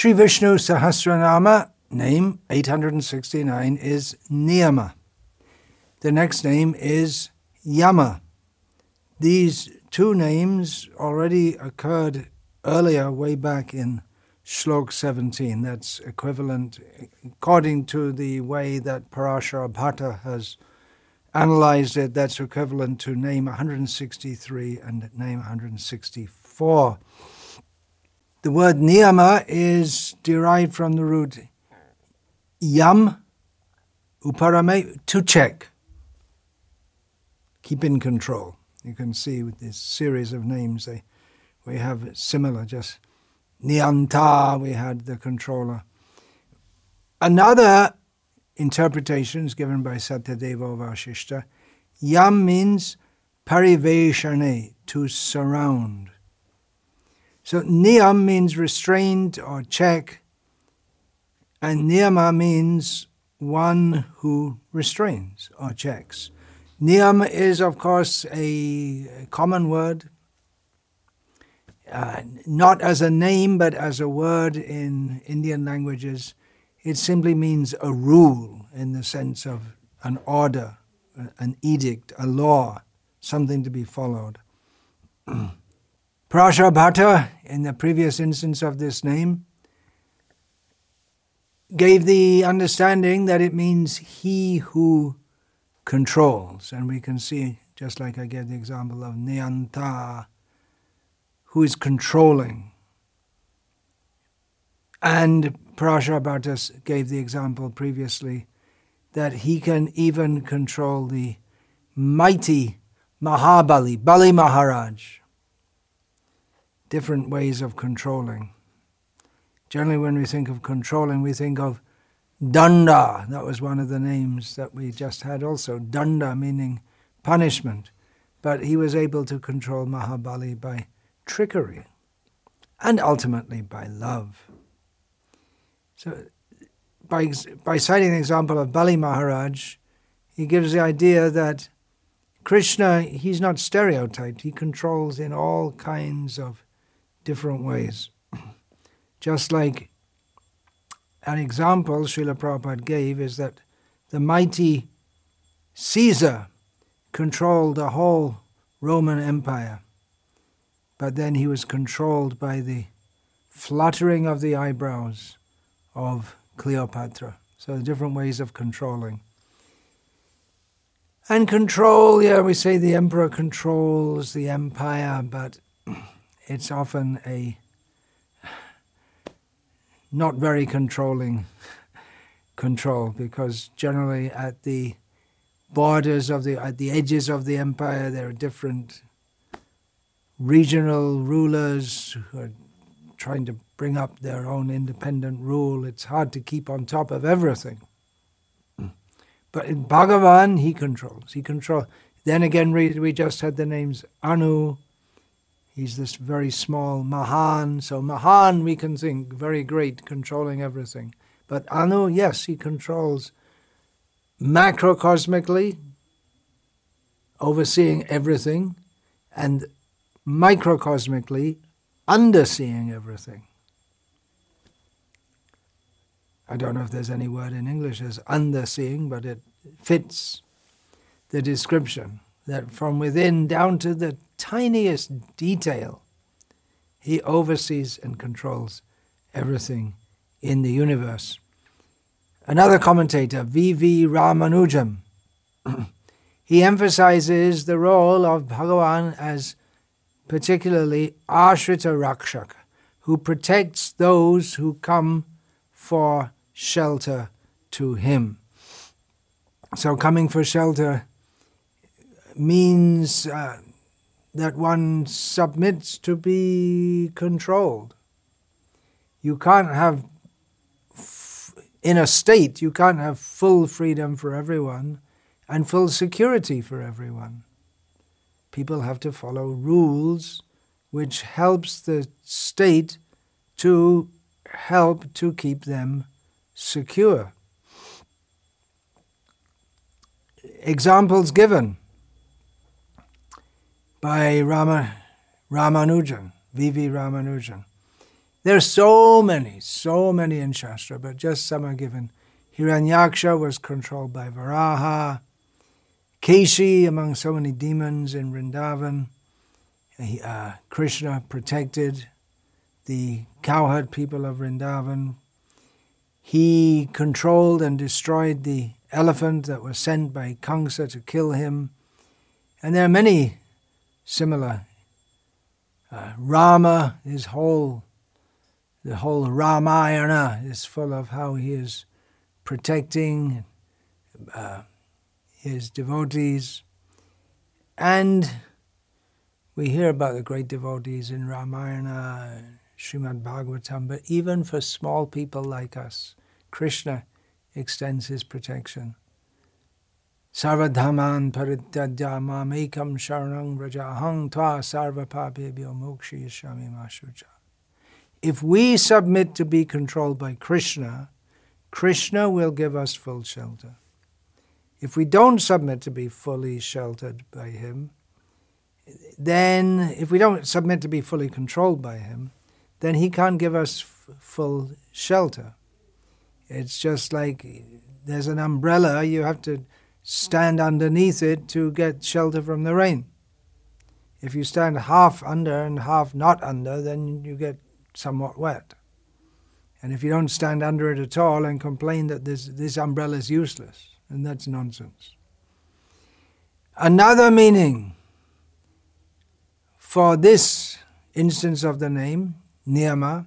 Sri Vishnu Sahasranama, name 869, is Niyama. The next name is Yama. These two names already occurred earlier, way back in Shlok 17. That's equivalent, according to the way that Parashara Bhatta has analyzed it, that's equivalent to name 163 and name 164. The word niyama is derived from the root yam, uparame, to check, keep in control. You can see with this series of names, they, we have similar, just niyanta, we had the controller. Another interpretation is given by Satyadeva Vasishta. Yam means pariveshane, to surround. So niyam means restraint or check, and niyama means one who restrains or checks. Niyam is, of course, a common word, uh, not as a name but as a word in Indian languages. It simply means a rule in the sense of an order, an edict, a law, something to be followed. Parashara Bhatta, in the previous instance of this name, gave the understanding that it means he who controls. And we can see, just like I gave the example of Niyanta, who is controlling. And Parashara Bhatta gave the example previously that he can even control the mighty Mahabali, Bali Maharaj different ways of controlling. Generally, when we think of controlling, we think of Danda. That was one of the names that we just had also. Danda meaning punishment. But he was able to control Mahabali by trickery and ultimately by love. So, by, by citing the example of Bali Maharaj, he gives the idea that Krishna, he's not stereotyped. He controls in all kinds of different ways. Just like an example Srila Prabhupada gave is that the mighty Caesar controlled the whole Roman Empire, but then he was controlled by the fluttering of the eyebrows of Cleopatra. So, different ways of controlling. And control, yeah, we say the emperor controls the empire, but it's often a not very controlling control because generally at the borders of the at the edges of the empire there are different regional rulers who are trying to bring up their own independent rule. It's hard to keep on top of everything. But in bhagavan he controls. He controls then again we, we just had the names anu He's this very small Mahan. So Mahan, we can think, very great, controlling everything. But Anu, yes, he controls macrocosmically, overseeing everything, and microcosmically, underseeing everything. I don't know if there's any word in English as underseeing, but it fits the description that from within down to the tiniest detail, he oversees and controls everything in the universe. Another commentator, V.V. Ramanujam, he emphasizes the role of Bhagavan as particularly Ashrita Rakshak, who protects those who come for shelter to him. So, coming for shelter means uh, that one submits to be controlled. You can't have, in a state, you can't have full freedom for everyone and full security for everyone. People have to follow rules which helps the state to help to keep them secure. Examples given by Rama, Ramanujan, V.V. Ramanujan. There are so many, so many in Shastra, but just some are given. Hiranyaksha was controlled by Varaha. Keshi, among so many demons in Vrindavan. Uh, Krishna protected the cowherd people of Vrindavan. He controlled and destroyed the elephant that was sent by Kamsa to kill him. And there are many similar. Uh, Rama, his whole, the whole Ramayana is full of how he is protecting uh, his devotees. And we hear about the great devotees in Ramayana, Srimad Bhagavatam, but even for small people like us, Krishna extends his protection. Sarvadhaman parityadya mamekam sharanang vrajahang tva sarva papebhyo mokshayashami mashucha. If we submit to be controlled by Krishna, Krishna will give us full shelter. If we don't submit to be fully sheltered by Him, then if we don't submit to be fully controlled by Him, then He can't give us f- full shelter. It's just like there's an umbrella, you have to stand underneath it to get shelter from the rain. If you stand half under and half not under, then you get somewhat wet. And if you don't stand under it at all and complain that this, this umbrella is useless, and that's nonsense. Another meaning for this instance of the name, Niyama,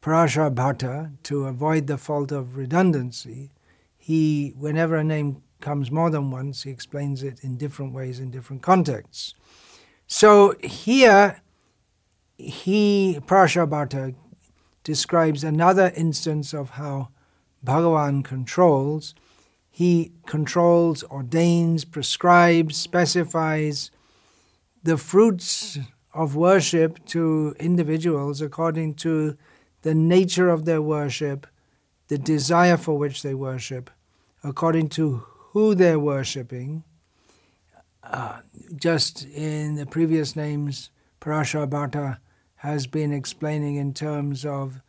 Parashara Bhatta, to avoid the fault of redundancy, he, whenever a name comes more than once, he explains it in different ways in different contexts. So here, he, Parashara Bhatta, describes another instance of how Bhagavan controls he controls, ordains, prescribes, specifies the fruits of worship to individuals according to the nature of their worship, the desire for which they worship, according to who they're worshipping. Uh, just in the previous names, Parashara Bhatta has been explaining in terms of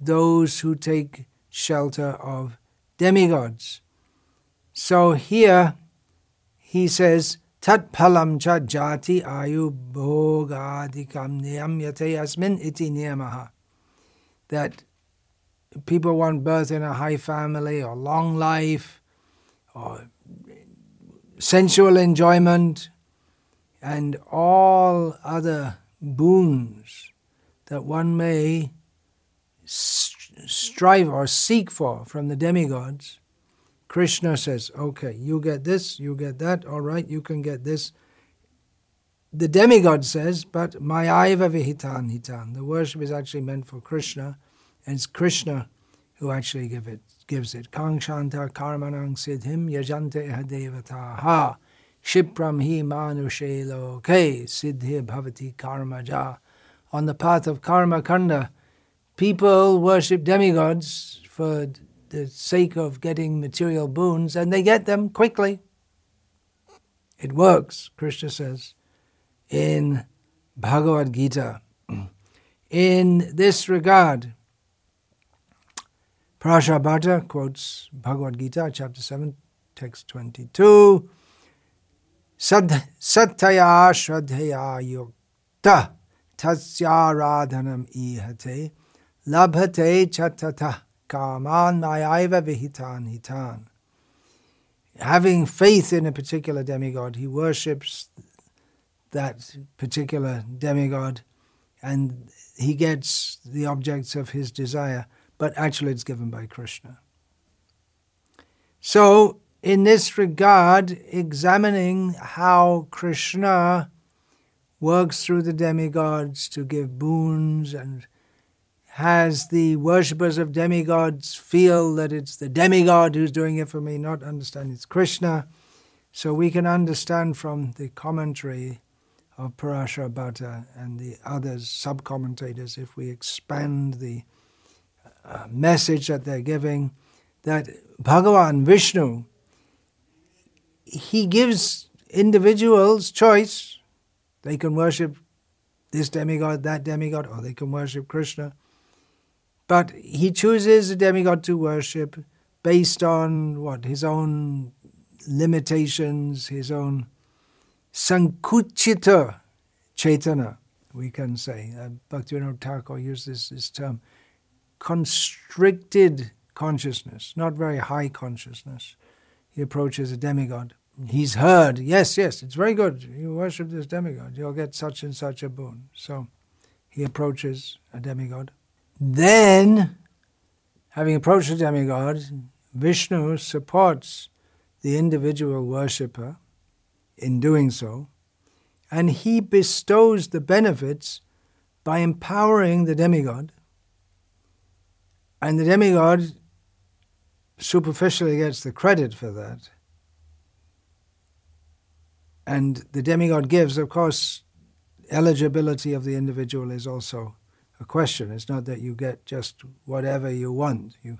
those who take shelter of demigods. So here he says, Tat palam cha jati ayu bhogadikam niyamyate asmin iti niyamaha. That people want birth in a high family or long life or sensual enjoyment and all other boons that one may strive or seek for from the demigods Krishna says, okay, you get this, you get that, all right, you can get this. The demigod says, but Mayaiva Vihitan Hitan. The worship is actually meant for Krishna, and it's Krishna who actually give it, gives it. Kang Shanta Karmanang Siddhim Yajante Ha Shipram Hi Manushe Loke Siddhi Bhavati Karmaja. On the path of Karma Kanda, people worship demigods for the sake of getting material boons, and they get them quickly. It works, Krishna says in Bhagavad Gita. In this regard, Parashara Bhatta quotes Bhagavad Gita, chapter 7, text 22. Satyaya shraddhaya yukta radhanam ihate labhate chatata kaman mayaiva vihitan hitan. Having faith in a particular demigod, he worships that particular demigod and he gets the objects of his desire, but actually it's given by Krishna. So, in this regard, examining how Krishna works through the demigods to give boons and has the worshippers of demigods feel that it's the demigod who's doing it for me, not understand it's Krishna. So we can understand from the commentary of Parashara Bhatta and the others, sub commentators, if we expand the message that they're giving, that Bhagavan Vishnu, he gives individuals choice. They can worship this demigod, that demigod, or they can worship Krishna. But he chooses a demigod to worship based on what? His own limitations, his own sankuchita chaitana, we can say. Uh, Bhaktivinoda Thakur used this, this term. Constricted consciousness, not very high consciousness. He approaches a demigod. He's heard, yes, yes, it's very good. You worship this demigod, you'll get such and such a boon. So he approaches a demigod. Then, having approached a demigod, Vishnu supports the individual worshipper in doing so, and he bestows the benefits by empowering the demigod. And the demigod superficially gets the credit for that. And the demigod gives, of course, eligibility of the individual is also a question. It's not that you get just whatever you want. You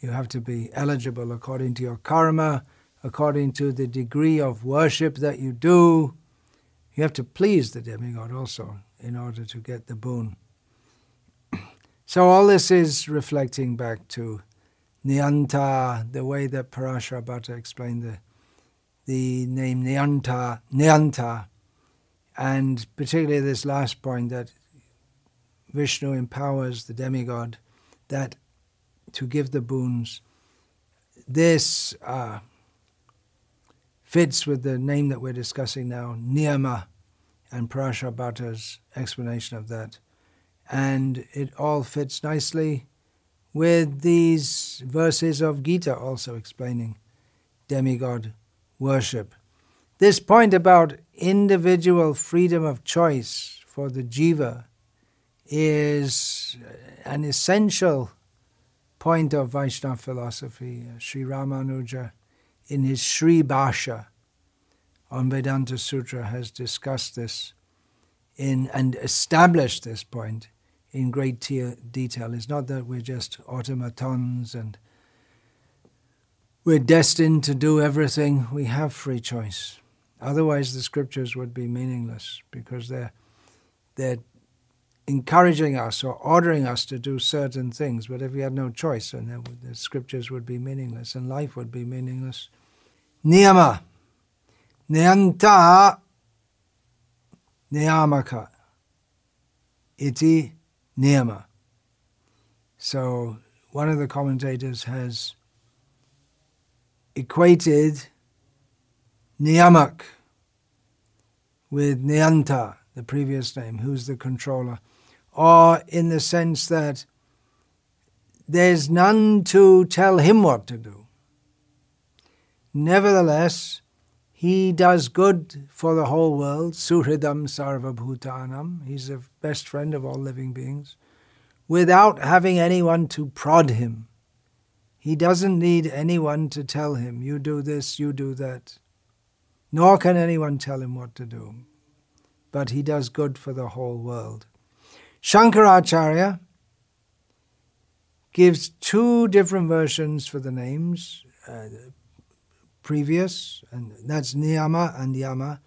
you have to be eligible according to your karma, according to the degree of worship that you do. You have to please the demigod also in order to get the boon. So all this is reflecting back to Niyanta, the way that Parashara explained the, the name Niyanta, Niyanta, and particularly this last point that Vishnu empowers the demigod that to give the boons. This uh, fits with the name that we're discussing now, Niyama, and Parashara explanation of that. And it all fits nicely with these verses of Gita also explaining demigod worship. This point about individual freedom of choice for the jiva is an essential point of Vaishnava philosophy. Uh, Sri Ramanuja, in his Sri Bhashya on Vedanta Sutra, has discussed this in and established this point in great te- detail. It's not that we're just automatons and we're destined to do everything. We have free choice. Otherwise, the scriptures would be meaningless because they're they're encouraging us or ordering us to do certain things. But if we had no choice, then the scriptures would be meaningless and life would be meaningless. Niyama. Niyanta niyamaka. Iti niyama. So one of the commentators has equated niyamak with niyanta, the previous name, who's the controller or in the sense that there's none to tell him what to do. Nevertheless, he does good for the whole world, Suhridam Sarvabhutanam, he's the best friend of all living beings, without having anyone to prod him. He doesn't need anyone to tell him, you do this, you do that. Nor can anyone tell him what to do. But he does good for the whole world. Shankaracharya gives two different versions for the names uh, previous, and that's niyama and yama.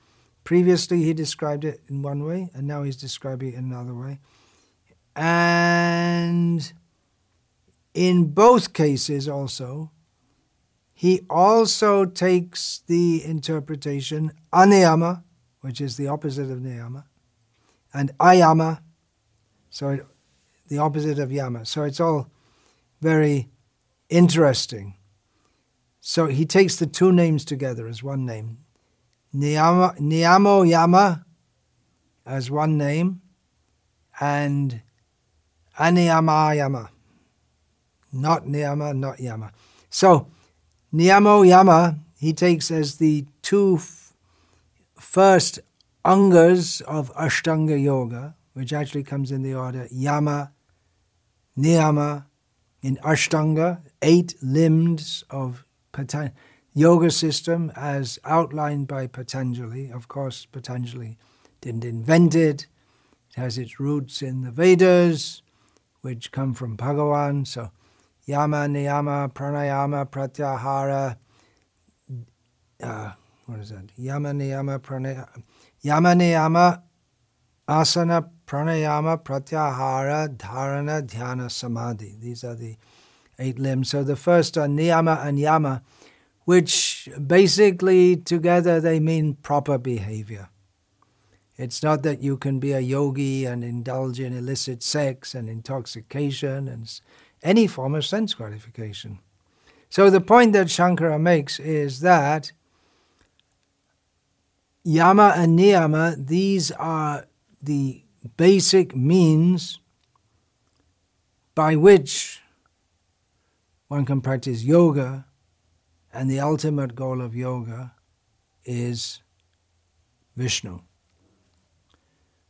Previously, he described it in one way, and now he's describing it in another way. And in both cases, also, he also takes the interpretation aniyama, which is the opposite of niyama, and ayama, so it, the opposite of yama. So it's all very interesting. So he takes the two names together as one name. Niyama, Niyamo Yama as one name, and Aniyama Yama. Not Niyama, not Yama. So Niyamo Yama he takes as the two f- first angas of Ashtanga Yoga, which actually comes in the order Yama, Niyama, in Ashtanga, eight limbs of Patan- yoga system as outlined by Patanjali. Of course, Patanjali didn't invent it. It has its roots in the Vedas, which come from Bhagavan. So, Yama, Niyama, Pranayama, Pratyahara. Uh, what is that? Yama, Niyama, Pranayama. Yama, Niyama, Asana, pranayama, pratyahara, dharana, dhyana, samadhi. These are the eight limbs. So the first are niyama and yama, which basically together they mean proper behavior. It's not that you can be a yogi and indulge in illicit sex and intoxication and any form of sense gratification. So the point that Shankara makes is that yama and niyama, these are the basic means by which one can practice yoga, and the ultimate goal of yoga is Vishnu.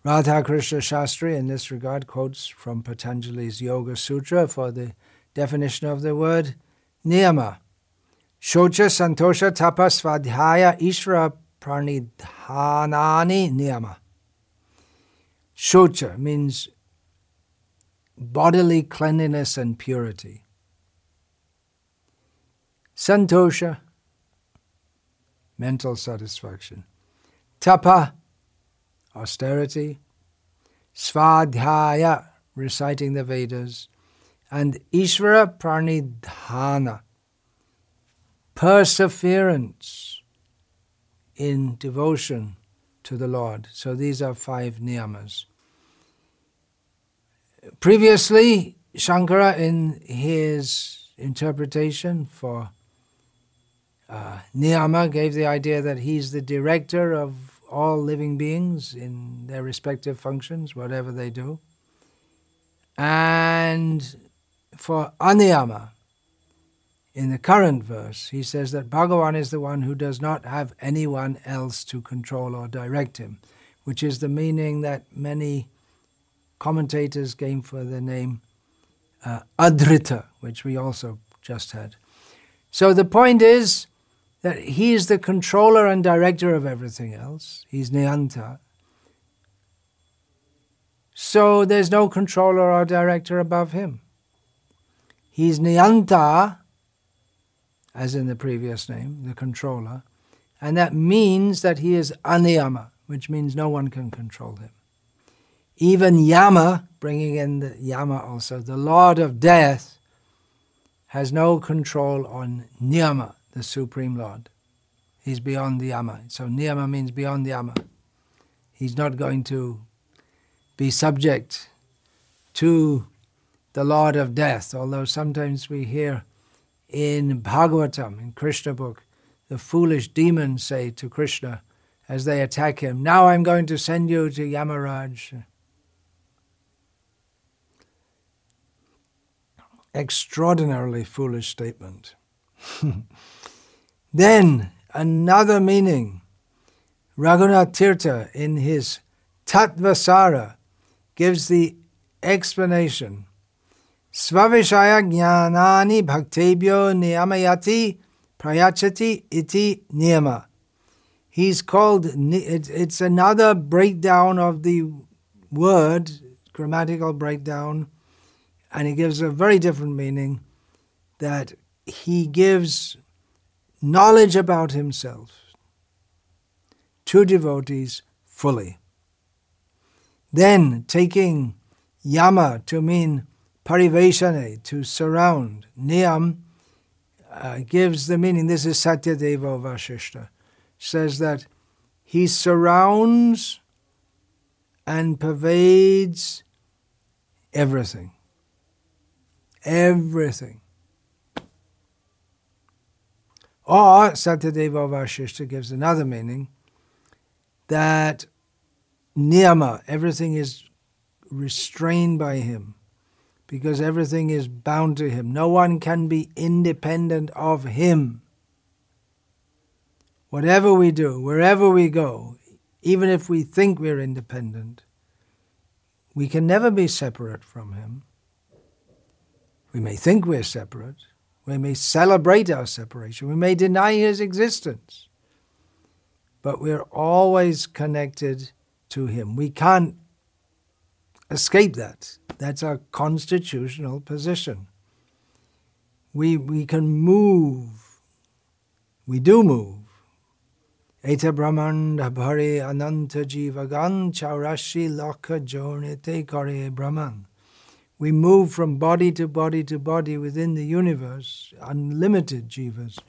Radha Krishna Shastri, in this regard, quotes from Patanjali's Yoga Sutra for the definition of the word niyama. Shocha Santosha Tapa Svadhyaya Ishvara Pranidhanani Niyama. Shocha means bodily cleanliness and purity. Santosha, mental satisfaction. Tapa, austerity, svadhyaya, reciting the Vedas, and Ishvara pranidhana, perseverance in devotion to the Lord. So these are five niyamas. Previously, Shankara, in his interpretation for uh, niyama, gave the idea that he's the director of all living beings in their respective functions, whatever they do. And for aniyama, in the current verse, he says that Bhagavan is the one who does not have anyone else to control or direct him, which is the meaning that many commentators gave for the name uh, Adrita, which we also just had. So the point is that he is the controller and director of everything else. He's Niyanta. So there's no controller or director above him. He's Niyanta, as in the previous name, the controller, and that means that he is Aniyama, which means no one can control him. Even Yama, bringing in the Yama also, the Lord of Death, has no control on Niyama, the Supreme Lord. He's beyond the Yama. So Niyama means beyond the Yama. He's not going to be subject to the Lord of Death, although sometimes we hear in Bhagavatam, in Krishna book, the foolish demons say to Krishna as they attack him, Now I'm going to send you to Yamaraj. Extraordinarily foolish statement. Then another meaning. Raghunath Tirtha in his Tattvasara gives the explanation. Svavishaya jnanani bhaktebhyo niyamayati prayachati iti niyama. He's called, it's another breakdown of the word, grammatical breakdown, and he gives a very different meaning that he gives knowledge about himself to devotees fully. Then taking yama to mean pariveshane, to surround, niyam uh, gives the meaning, this is Satyadeva Vasishta, says that he surrounds and pervades everything. Everything. Or Satyadeva Vasishta gives another meaning that niyama, everything is restrained by him because everything is bound to him. No one can be independent of him. Whatever we do, wherever we go, even if we think we're independent, we can never be separate from him. We may think we're separate, we may celebrate our separation. We may deny his existence. But we're always connected to him. We can't escape that. That's our constitutional position. We, we can move. We do move Eta Brahmanda Bhari Ananta Jivagan Chaurashi Lokha Jonite Kare Brahman. We move from body to body to body within the universe, unlimited jivas,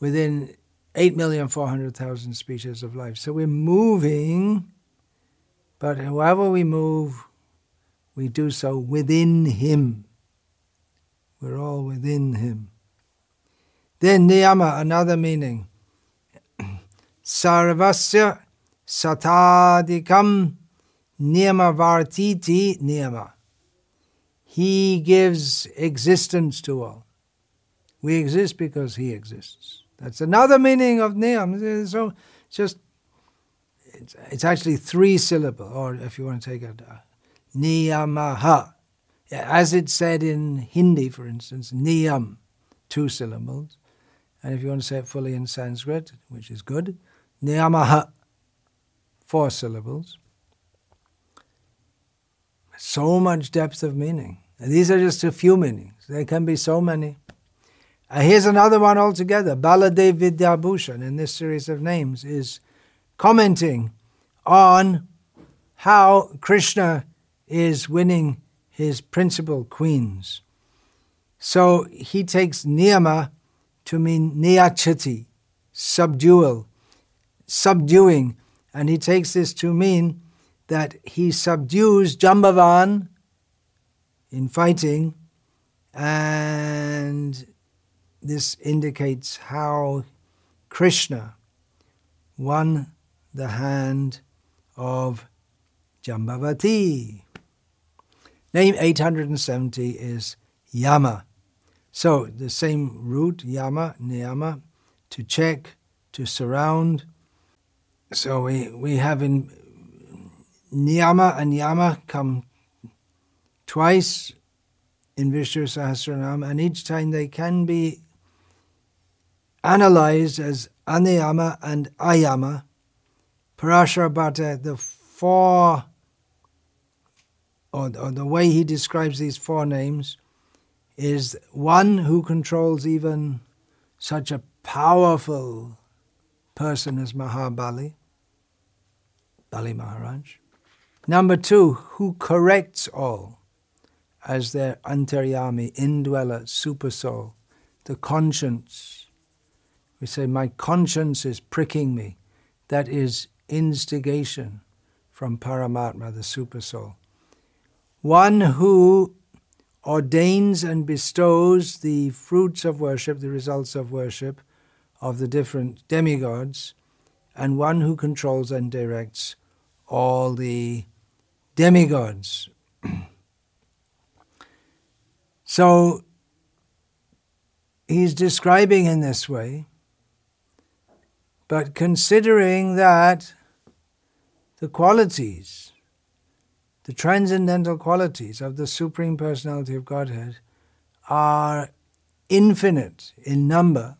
within 8,400,000 species of life. So we're moving, but however we move, we do so within Him. We're all within Him. Then niyama, another meaning. Sarvasya satadikam niyama niyamavartiti niyama. He gives existence to all. We exist because He exists. That's another meaning of niyam. So just it's, it's actually three syllable, or if you want to take it, uh, niyamaha. As it's said in Hindi, for instance, niyam, two syllables. And if you want to say it fully in Sanskrit, which is good, niyamaha, four syllables. So much depth of meaning. And these are just a few meanings. There can be so many. Uh, here's another one altogether. Baladev Vidyabhushan in this series of names is commenting on how Krishna is winning his principal queens. So he takes niyama to mean niyachati, subdual, subduing, and he takes this to mean that he subdues Jambavan in fighting, and this indicates how Krishna won the hand of Jambavati. Name 870 is Yama. So the same root, Yama, Niyama, to check, to surround. So we, we have in Niyama and Yama come twice in Vishnu Sahasranam, and each time they can be analyzed as Aniyama and Ayama. Parashara Bhatta, the four or, or the way he describes these four names is one who controls even such a powerful person as Mahabali, Bali Maharaj. Number two, who corrects all as their antaryami, indweller, super soul, the conscience. We say, My conscience is pricking me. That is instigation from Paramatma, the super soul one who ordains and bestows the fruits of worship, the results of worship of the different demigods, and one who controls and directs all the demigods. so he's describing in this way, but considering that the qualities the transcendental qualities of the Supreme Personality of Godhead are infinite in number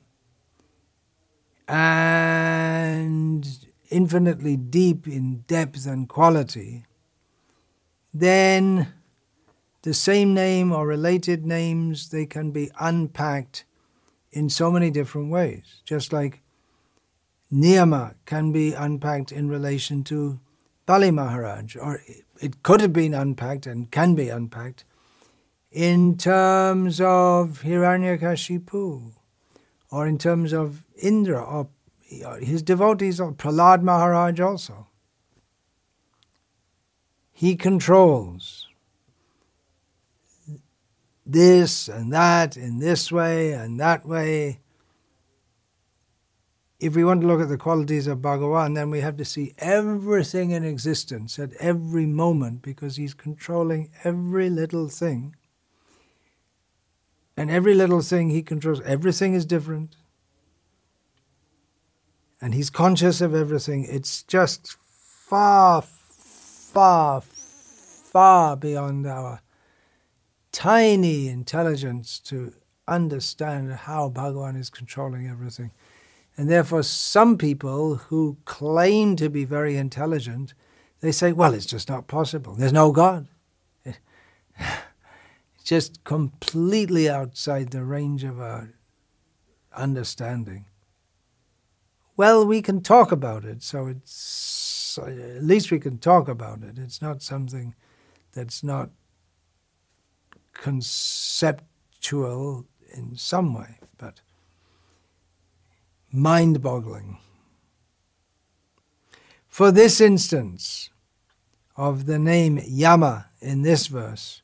and infinitely deep in depth and quality, then the same name or related names they can be unpacked in so many different ways just like niyama can be unpacked in relation to Bali Maharaj or it could have been unpacked and can be unpacked in terms of Hiranyakashipu or in terms of Indra or his devotees or Prahlad Maharaj also. He controls this and that in this way and that way if we want to look at the qualities of Bhagavan, then we have to see everything in existence at every moment because he's controlling every little thing. And every little thing he controls, everything is different. And he's conscious of everything. It's just far, far, far beyond our tiny intelligence to understand how Bhagavan is controlling everything. And therefore, some people who claim to be very intelligent, they say, well, it's just not possible. There's no God. It's just completely outside the range of our understanding. well, we can talk about it. So it's at least we can talk about it. It's not something that's not conceptual in some way, but mind boggling. For this instance of the name Yama in this verse,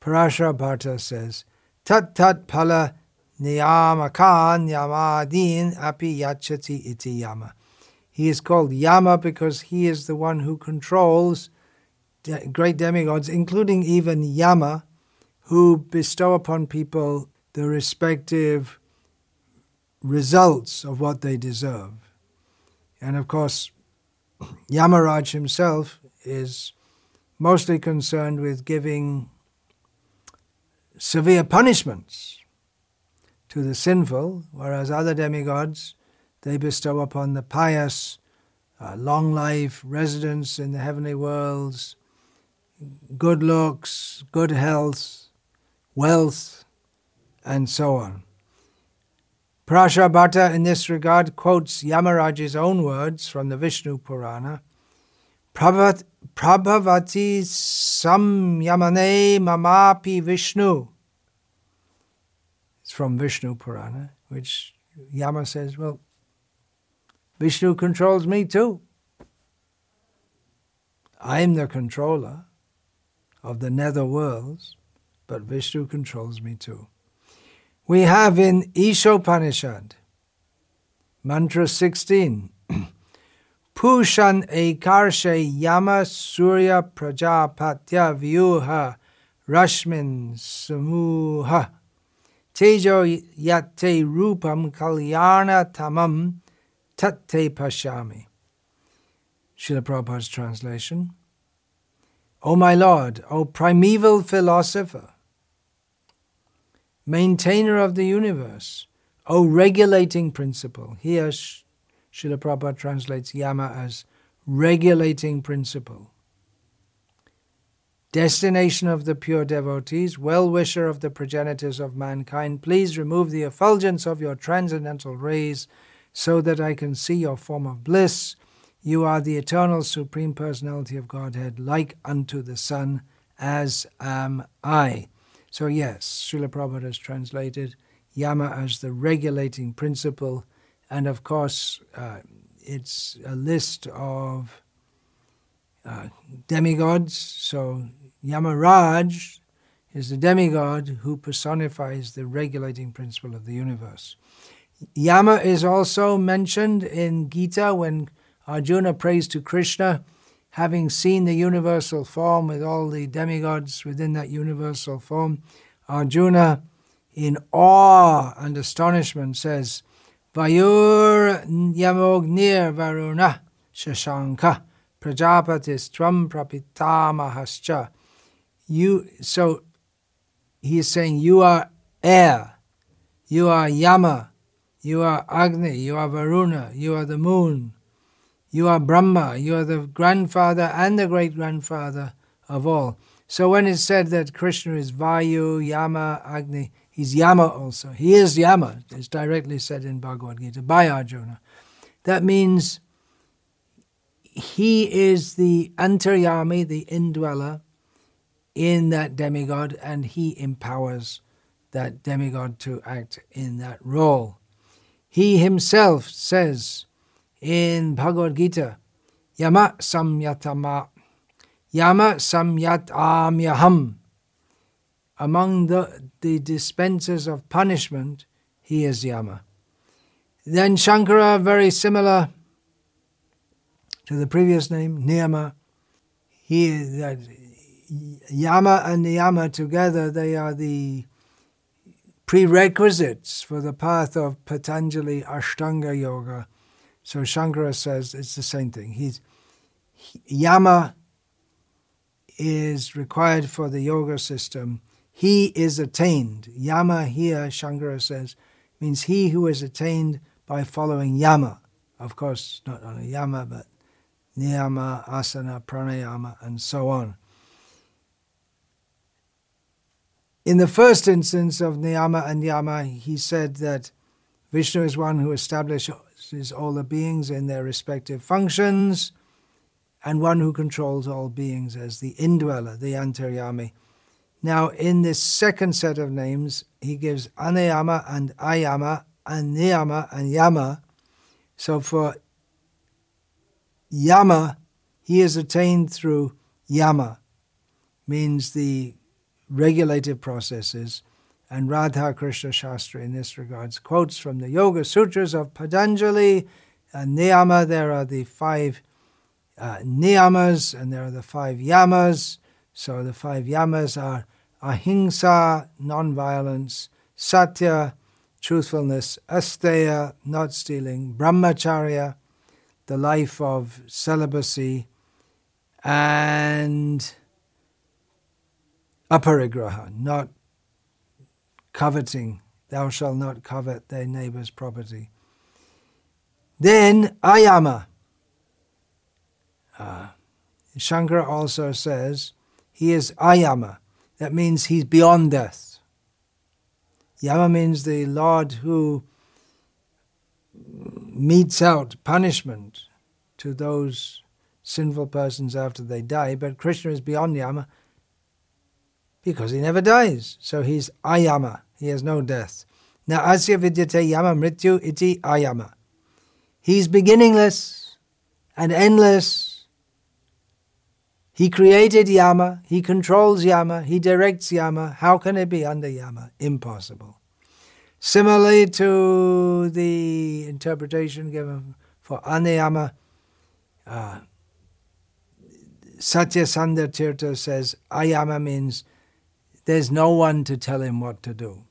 Parashara Bhatta says, Tat tat pala niyamakan yamadin api yachati iti yama. He is called Yama because he is the one who controls great demigods, including even Yama, who bestow upon people the respective results of what they deserve. And of course, Yamaraj himself is mostly concerned with giving severe punishments to the sinful, whereas other demigods they bestow upon the pious uh, long life, residence in the heavenly worlds, good looks, good health, wealth, and so on. Parashara Bhatta in this regard quotes Yamaraj's own words from the Vishnu Purana Prabhavati sam yamane mamapi Vishnu. It's from Vishnu Purana, which Yama says, well, Vishnu controls me too. I'm the controller of the nether worlds, but Vishnu controls me too. We have in Ishopanishad, mantra 16, Pushan ekarshe yama surya prajapatya vyuha rashmin samuha tejo yate rupam kalyana tamam tatte pashami. Srila Prabhupada's translation. O my Lord, O primeval philosopher, maintainer of the universe, O regulating principle. Here Srila Prabhupada translates Yama as regulating principle. Destination of the pure devotees, well wisher of the progenitors of mankind, please remove the effulgence of your transcendental rays so that I can see your form of bliss. You are the eternal Supreme Personality of Godhead, like unto the sun, as am I. So, yes, Srila Prabhupada has translated Yama as the regulating principle, and of course, uh, it's a list of uh, demigods. So, Yamaraj is the demigod who personifies the regulating principle of the universe. Yama is also mentioned in Gita when Arjuna prays to Krishna having seen the universal form with all the demigods within that universal form, Arjuna, in awe and astonishment, says, Vayur yamognir varuna shashanka prajapatis tram prapitamahascha. You, so he is saying, you are air, you are Yama, you are Agni, you are Varuna, you are the moon, you are Brahma, you are the grandfather and the great grandfather of all. So when it's said that Krishna is Vayu, Yama, Agni, he's Yama also. He is Yama, it's directly said in Bhagavad Gita by Arjuna. That means he is the antaryami, the indweller in that demigod, and he empowers that demigod to act in that role. He himself says, in Bhagavad Gita, Yama Samyatama, Yama Samyatamyaham. Among the, the dispensers of punishment, he is Yama. Then Shankara, very similar to the previous name, Niyama. He that Yama and Niyama together, they are the prerequisites for the path of Patanjali Ashtanga Yoga so Shankara says it's the same thing. He's he, Yama is required for the yoga system. He is attained. Yama here, Shankara says, means he who is attained by following Yama. Of course, not only Yama, but Niyama, Asana, Pranayama, and so on. In the first instance of Niyama and Yama, he said that Vishnu is one who establishes all the beings in their respective functions, and one who controls all beings as the indweller, the Antaryami. Now, in this second set of names, he gives Aniyama and Ayama, and Niyama and Yama. So for Yama, he is attained through Yama, means the regulative processes, and Radha Krishna Shastri in this regards quotes from the Yoga Sutras of Patanjali and Niyama. There are the five uh, niyamas and there are the five yamas. So the five yamas are ahimsa, non-violence, satya, truthfulness, asteya, not stealing, brahmacharya, the life of celibacy, and aparigraha, not coveting. Thou shalt not covet thy neighbor's property. Then ayama. Uh, Shankara also says he is ayama. That means he's beyond death. Yama means the Lord who metes out punishment to those sinful persons after they die, but Krishna is beyond Yama because he never dies. So he's ayama, he has no death. Now, asya vidyate yama mrityu iti ayama. He's beginningless and endless he created Yama, he controls Yama, he directs Yama. How can it be under Yama? Impossible. Similarly to the interpretation given for Aniyama, uh, Satyasandha Tirtha says Ayama means there's no one to tell him what to do.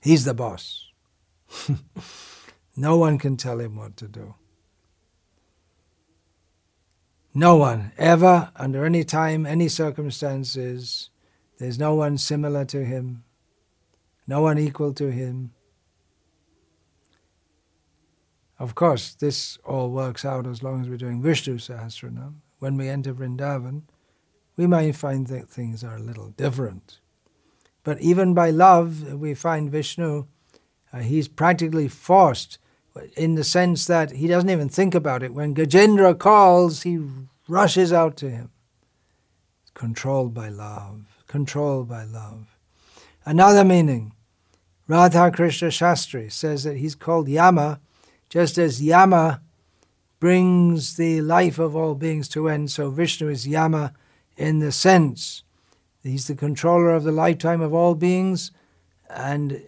He's the boss. no one can tell him what to do. No one, ever, under any time, any circumstances, there's no one similar to him, no one equal to him. Of course, this all works out as long as we're doing Vishnu Sahasranam. When we enter Vrindavan, we might find that things are a little different. But even by love, we find Vishnu, uh, he's practically forced in the sense that he doesn't even think about it. When Gajendra calls, he rushes out to him. Controlled by love, controlled by love. Another meaning, Radha Krishna Shastri says that he's called Yama, just as Yama brings the life of all beings to end, so Vishnu is Yama in the sense he's the controller of the lifetime of all beings, and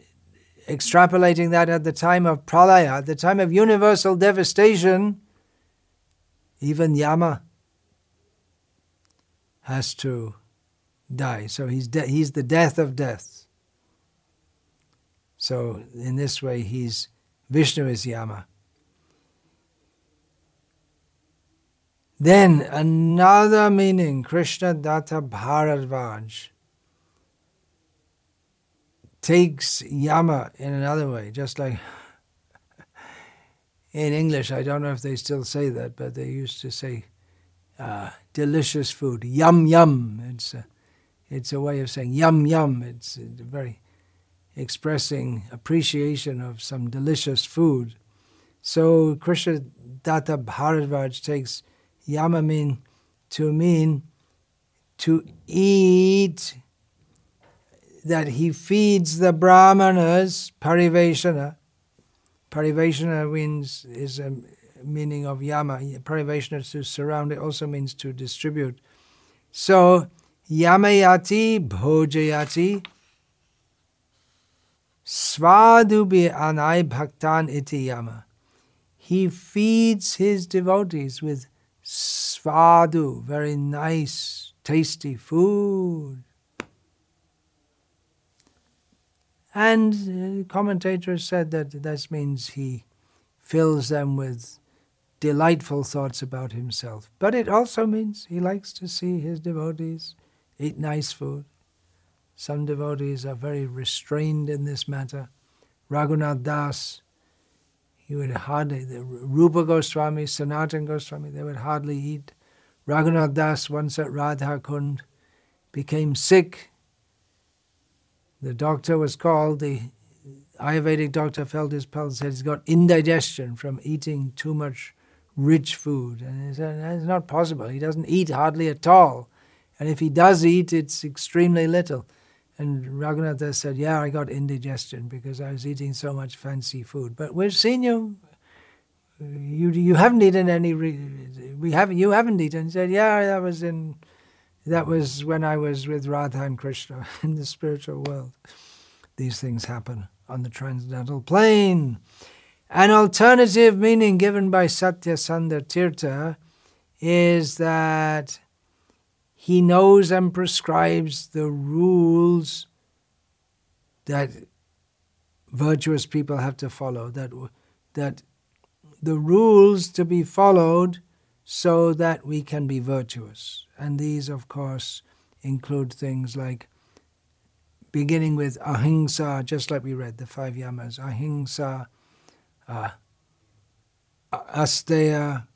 extrapolating that at the time of pralaya, at the time of universal devastation, even Yama has to die. So he's, de- he's the death of death. So in this way, he's Vishnu is Yama. Then another meaning, Krishna Datta Bharadvaj takes Yama in another way, just like in English, I don't know if they still say that, but they used to say uh, delicious food, yum yum. It's a, it's a way of saying yum yum. It's very expressing appreciation of some delicious food. So Krishna Datta Bharadvaj takes yamamin to mean to eat, that he feeds the brahmanas, pariveshana. Pariveshana means is a meaning of yama. Pariveshana to surround it also means to distribute. So yamayati bhojayati svadubi anai bhaktan iti yama. He feeds his devotees with svadu, very nice, tasty food. And commentators said that this means he fills them with delightful thoughts about himself. But it also means he likes to see his devotees eat nice food. Some devotees are very restrained in this matter. Raghunath Das, he would hardly, the Rupa Goswami, Sanatan Goswami, they would hardly eat. Raghunath Das, once at Radha Kund, became sick. The doctor was called, the, Ayurvedic doctor felt his pulse, said he's got indigestion from eating too much rich food. And he said, it's not possible. He doesn't eat hardly at all. And if he does eat, it's extremely little. And Raghunatha said, Yeah, I got indigestion because I was eating so much fancy food. But we've seen you. You, you haven't eaten any. We haven't. You haven't eaten. He said, Yeah, that was in. That was when I was with Radha and Krishna in the spiritual world. These things happen on the transcendental plane. An alternative meaning given by Satya Sandha Tirtha is that he knows and prescribes the rules that virtuous people have to follow, that, that the rules to be followed so that we can be virtuous. And these, of course, include things like beginning with ahimsa, just like we read the five yamas ahimsa, uh, asteya,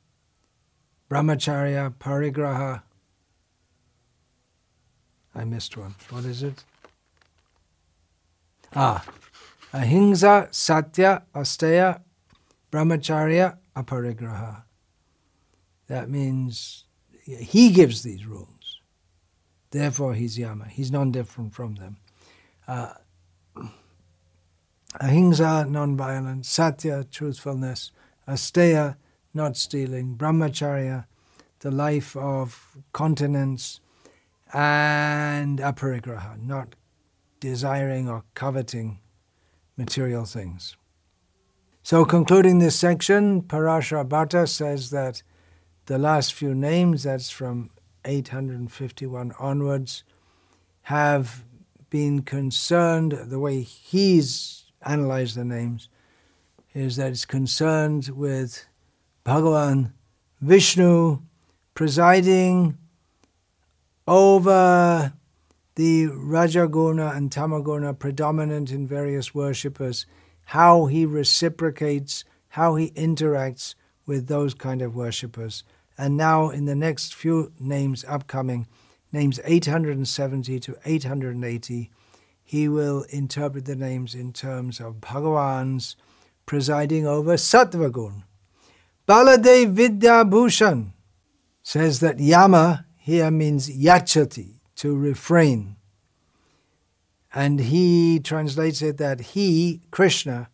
brahmacharya, parigraha, I missed one. What is it? Ah, ahimsa, satya, asteya, brahmacharya, aparigraha. That means he gives these rules. Therefore, he's yama. He's non different from them. Uh, ahimsa, non violence, satya, truthfulness, asteya, not stealing, brahmacharya, the life of continence, and aparigraha, not desiring or coveting material things. So, concluding this section, Parashara Bhatta says that the last few names, that's from 851 onwards, have been concerned, the way he's analyzed the names, is that it's concerned with Bhagavan Vishnu presiding over the Rajaguna and Tamaguna predominant in various worshippers, how he reciprocates, how he interacts with those kind of worshippers. And now, in the next few names upcoming, names 870 to 880, he will interpret the names in terms of Bhagavan's presiding over Sattvagun. Baladev Vidya Bhushan says that Yama here means yachati, to refrain. And he translates it that he, Krishna,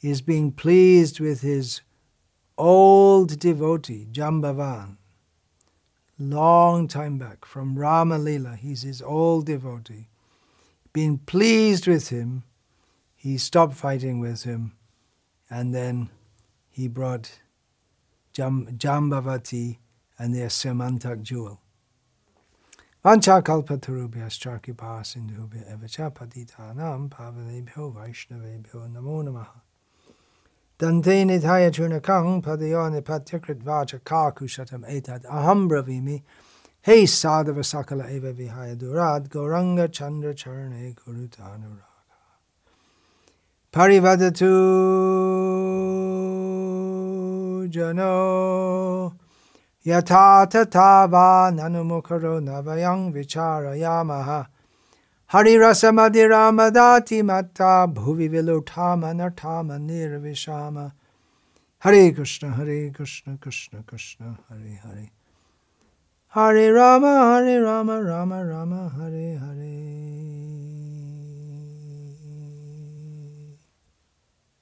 is being pleased with his old devotee, Jambavan. Long time back, from Rama Lila, he's his old devotee. Being pleased with him, he stopped fighting with him, and then he brought Jam- Jambavati and their Samantak jewel. वाञ्छाकल्पतरुभ्यश्च कृपा सिन्धुभ्य एव च पतितानां पावनेभ्यो वैष्णवेभ्यो नमो नमः दन्ते निधाय चूर्णकं पदयो निपत्य कृत्वा च काकुशतम् एतद् अहं ब्रवीमि हे साधव सकल एव विहाय दुरात् गौरङ्गचन्द्रचरणे कुरुतानुराग परिवदतु जनो यथा तथा वा न वयं विचारयामः। हरिरसमधिरामदाति मत्ता भुवि विलुठामनठाम निर्विशाम हरे कृष्ण हरे कृष्ण कृष्ण कृष्ण, हरे हरे। हरे राम हरे राम राम राम, हरे हरे।